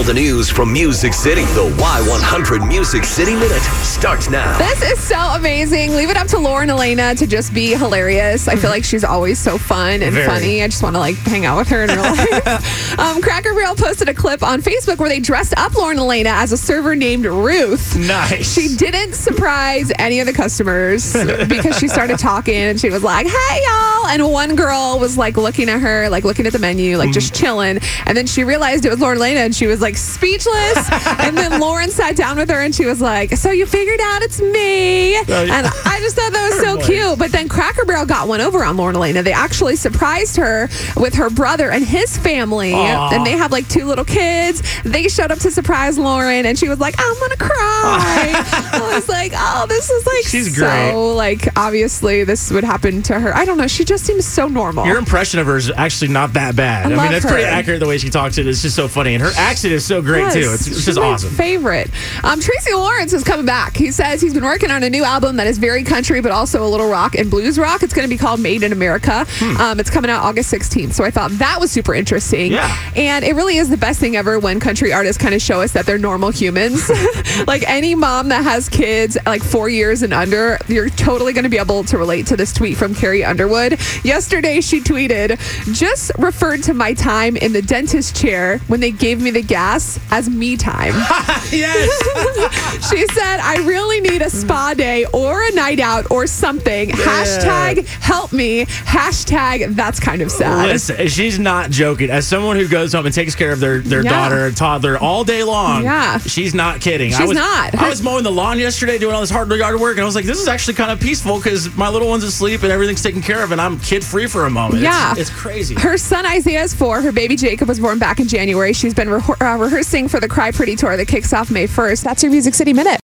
All the news from Music City. The Y100 Music City Minute starts now. This is so amazing. Leave it up to Lauren Alaina to just be hilarious. I feel like she's always so fun and Very. funny. I just want to like hang out with her in real life. um, Cracker Barrel posted a clip on Facebook where they dressed up Lauren Alaina as a server named Ruth. Nice. She didn't surprise any of the customers because she started talking and she was like, "Hey y'all!" And one girl was like looking at her, like looking at the menu, like just chilling. And then she realized it was Lauren Alaina, and she was like speechless. and then Lauren sat down with her, and she was like, "So you figured out it's me?" Oh, yeah. And I just thought that was so Boy. cute. But then Cracker Barrel got one over on Lauren Alaina. They actually surprised her with her brother and his family, Aw. and they have like two little kids. They showed up to surprise Lauren, and she was like, "I'm gonna cry." I was like, "Oh, this is like She's so great. like obviously this would happen to her." I don't know. She just seems so normal. Your impression of her is actually not that bad. I, mean, love that's pretty accurate the way she talks. It is just so funny, and her accent is so great Yes, too. It's, it's just awesome. Favorite. Um, Tracy Lawrence is coming back. He says he's been working on a new album that is very country, but also a little rock and blues rock. It's going to be called Made in America. Um, it's coming out August 16th. So I thought that was super interesting. Yeah. And it really is the best thing ever when country artists kind of show us that they're normal humans. like any mom that has kids like four years and under, you're totally going to be able to relate to this tweet from Carrie Underwood. Yesterday, she tweeted, just referred to my time in the dentist chair when they gave me the gas as me time. yes. she said, I really need a spa day or a night out or something. Hashtag help me. Hashtag that's kind of sad. Listen, she's not joking. As someone who goes home and takes care of their, their Yeah. daughter and toddler all day long, Yeah. she's not kidding. I She's was, not. I was mowing the lawn yesterday doing all this hard yard work, and I was like, this is actually kind of peaceful because my little one's asleep and everything's taken care of, and I'm kid free for a moment. Yeah. It's, crazy. Her son Isaiah is four. Her baby Jacob was born back in January. She's been re- uh, rehearsing for the Cry Pretty tour that kicks off May 1st. That's your Music City Minute.